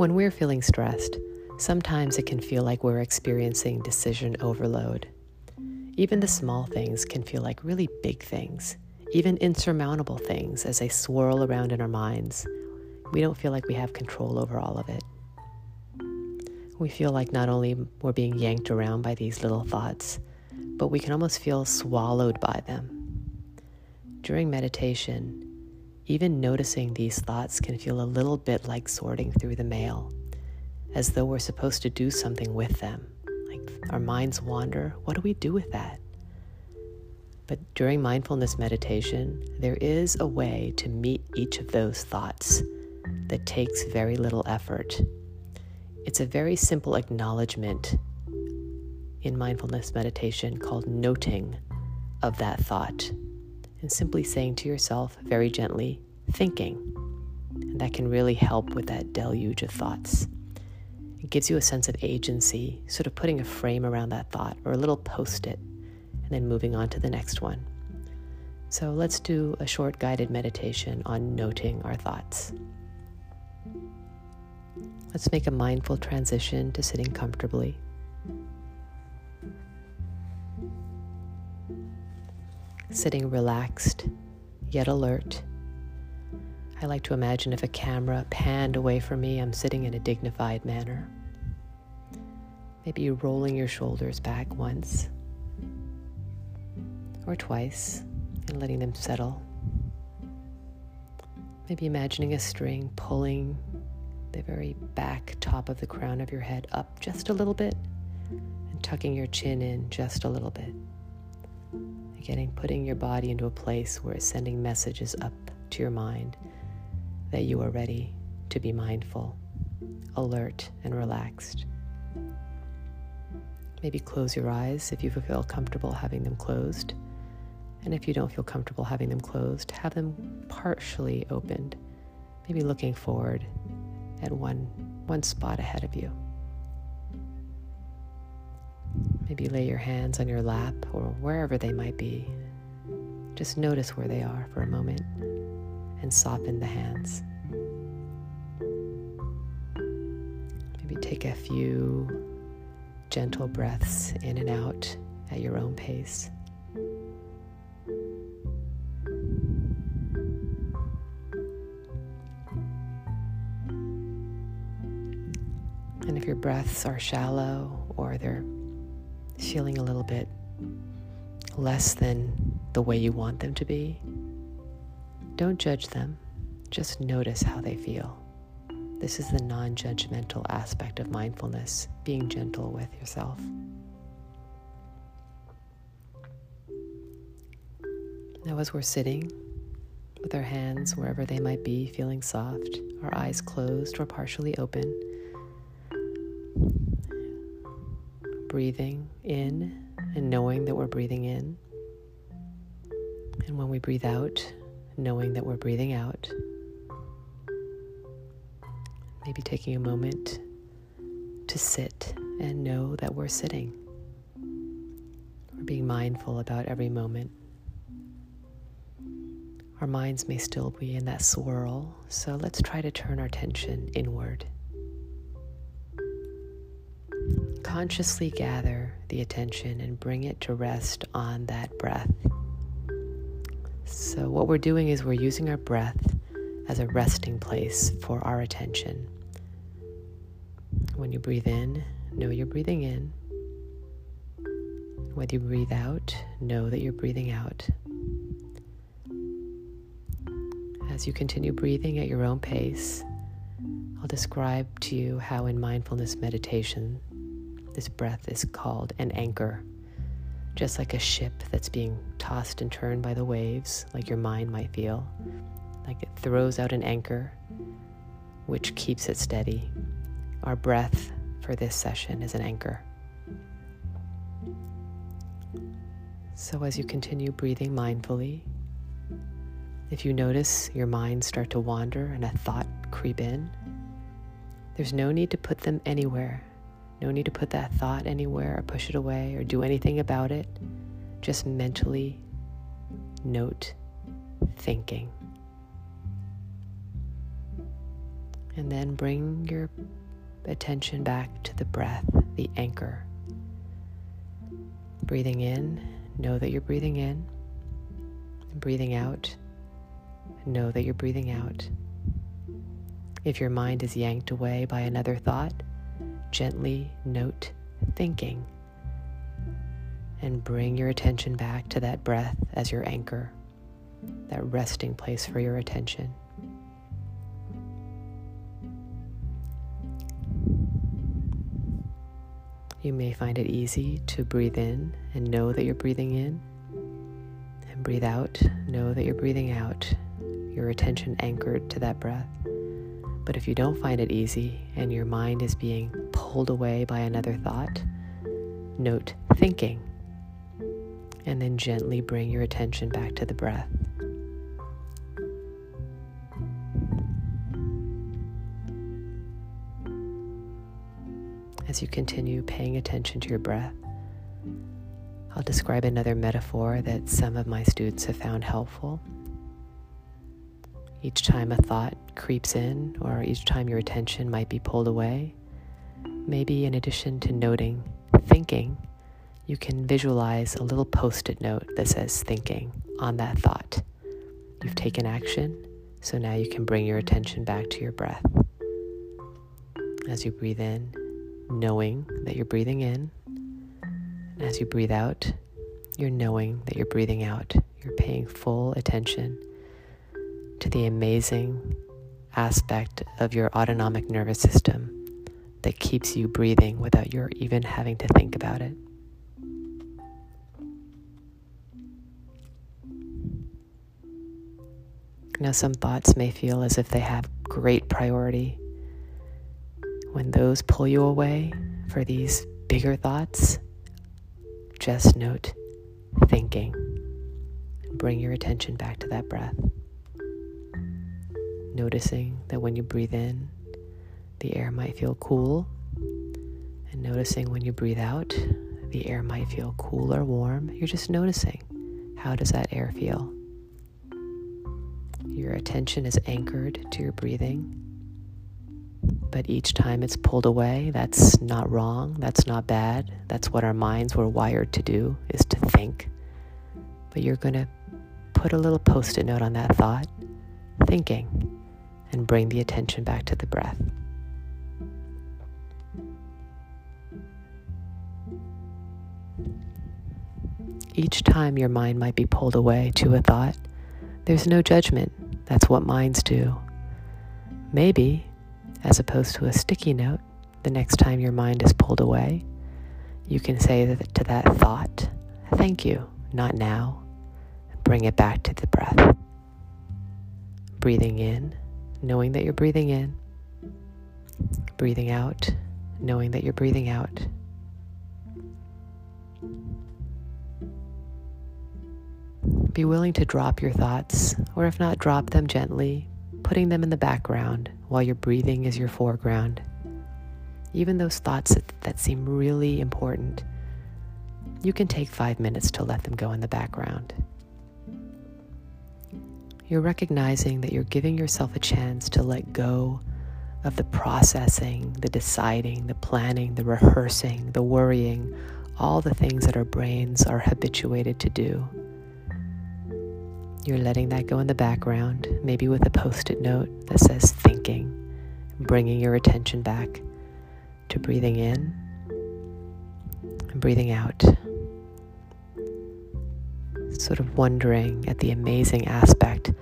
When we're feeling stressed, sometimes it can feel like we're experiencing decision overload. Even the small things can feel like really big things, even insurmountable things as they swirl around in our minds. We don't feel like we have control over all of it. We feel like not only we're being yanked around by these little thoughts, but we can almost feel swallowed by them. During meditation, even noticing these thoughts can feel a little bit like sorting through the mail, as though we're supposed to do something with them. Like our minds wander, what do we do with that? But during mindfulness meditation, there is a way to meet each of those thoughts that takes very little effort. It's a very simple acknowledgement in mindfulness meditation called noting of that thought and simply saying to yourself very gently, thinking. And that can really help with that deluge of thoughts. It gives you a sense of agency, sort of putting a frame around that thought or a little post it, and then moving on to the next one. So let's do a short guided meditation on noting our thoughts. Let's make a mindful transition to sitting comfortably. Sitting relaxed yet alert. I like to imagine if a camera panned away from me, I'm sitting in a dignified manner. Maybe rolling your shoulders back once or twice and letting them settle. Maybe imagining a string pulling the very back top of the crown of your head up just a little bit and tucking your chin in just a little bit. Getting putting your body into a place where it's sending messages up to your mind that you are ready to be mindful, alert, and relaxed. Maybe close your eyes if you feel comfortable having them closed. And if you don't feel comfortable having them closed, have them partially opened, maybe looking forward at one, one spot ahead of you. Maybe lay your hands on your lap or wherever they might be. Just notice where they are for a moment and soften the hands. Maybe take a few gentle breaths in and out at your own pace. And if your breaths are shallow or they're feeling a little bit less than the way you want them to be, don't judge them. Just notice how they feel. This is the non judgmental aspect of mindfulness, being gentle with yourself. Now, as we're sitting with our hands wherever they might be, feeling soft, our eyes closed or partially open, breathing in and knowing that we're breathing in. And when we breathe out, knowing that we're breathing out. Maybe taking a moment to sit and know that we're sitting. We're being mindful about every moment. Our minds may still be in that swirl, so let's try to turn our attention inward. Consciously gather the attention and bring it to rest on that breath. So, what we're doing is we're using our breath as a resting place for our attention. When you breathe in, know you're breathing in. Whether you breathe out, know that you're breathing out. As you continue breathing at your own pace, I'll describe to you how in mindfulness meditation this breath is called an anchor. Just like a ship that's being tossed and turned by the waves, like your mind might feel, like it throws out an anchor which keeps it steady. Our breath for this session is an anchor. So, as you continue breathing mindfully, if you notice your mind start to wander and a thought creep in, there's no need to put them anywhere. No need to put that thought anywhere or push it away or do anything about it. Just mentally note thinking. And then bring your attention back to the breath, the anchor. Breathing in, know that you're breathing in. Breathing out, know that you're breathing out. If your mind is yanked away by another thought, gently note thinking and bring your attention back to that breath as your anchor, that resting place for your attention. You may find it easy to breathe in and know that you're breathing in, and breathe out, know that you're breathing out, your attention anchored to that breath. But if you don't find it easy and your mind is being pulled away by another mm-hmm. thought, note thinking, and then gently bring your attention back to the breath. as you continue paying attention to your breath. I'll describe another metaphor that some of my students have found helpful. Each time a thought creeps in, or each time your attention might be pulled away, maybe in addition to noting thinking, you can visualize a little post it note that says thinking on that thought. You've taken action, so now you can bring your attention back to your breath. As you breathe in, knowing that you're breathing in. As you breathe out, you're knowing that you're breathing out. You're paying full attention to the amazing aspect of your autonomic nervous system that keeps you breathing without your even having to think about it. Now, some thoughts may feel as if they have great priority when those pull you away for these bigger thoughts, just note thinking. Bring your attention back to that breath. Noticing that when you breathe in, the air might feel cool, and noticing when you breathe out, the air might feel cool or warm. You're just noticing how does that air feel? Your attention is anchored to your breathing but each time it's pulled away, that's not wrong. That's not bad. That's what our minds were wired to do, is to think. But you're going to put a little post it note on that thought, thinking, and bring the attention back to the breath. Each time your mind might be pulled away to a thought, there's no judgment. That's what minds do. Maybe as opposed to a sticky note, the next time your mind is pulled away, you can say to that thought, thank you, not now. Bring it back to the breath. Breathing in, knowing that you're breathing in. Breathing out, knowing that you're breathing out. Be willing to drop your thoughts, or if not, drop them gently, putting them in the background while your breathing is your foreground. Even those thoughts that, that seem really important, you can take five minutes to let them go in the background. You're recognizing that you're giving yourself a chance to let go of the processing, the deciding, the planning, the rehearsing, the worrying, all the things that our brains are habituated to do. You're letting that go in the background, maybe with a post it note that says thinking, bringing your attention back to breathing in and breathing out. Sort of wondering at the amazing aspect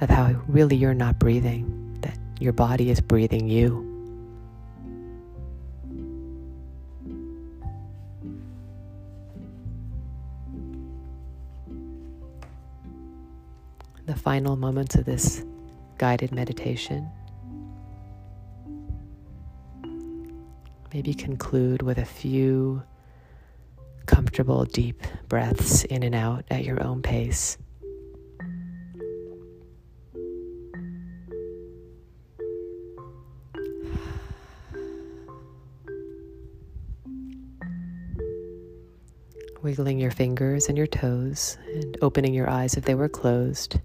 of how really you're not breathing, that your body is breathing you. The final moments of this guided meditation. Maybe conclude with a few comfortable, deep breaths in and out at your own pace. Wiggling your fingers and your toes and opening your eyes if they were closed.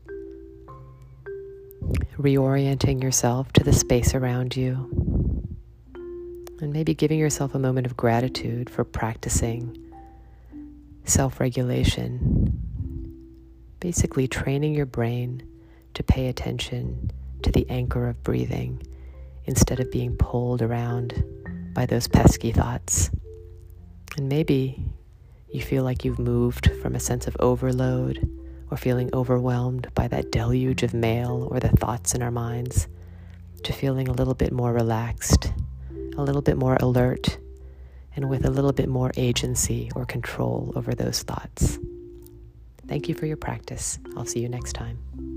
Reorienting yourself to the space around you, and maybe giving yourself a moment of gratitude for practicing self regulation. Basically, training your brain to pay attention to the anchor of breathing instead of being pulled around by those pesky thoughts. And maybe you feel like you've moved from a sense of overload or feeling overwhelmed by that deluge of mail or the thoughts in our minds to feeling a little bit more relaxed, a little bit more alert, and with a little bit more agency or control over those thoughts. Thank you for your practice. I'll see you next time.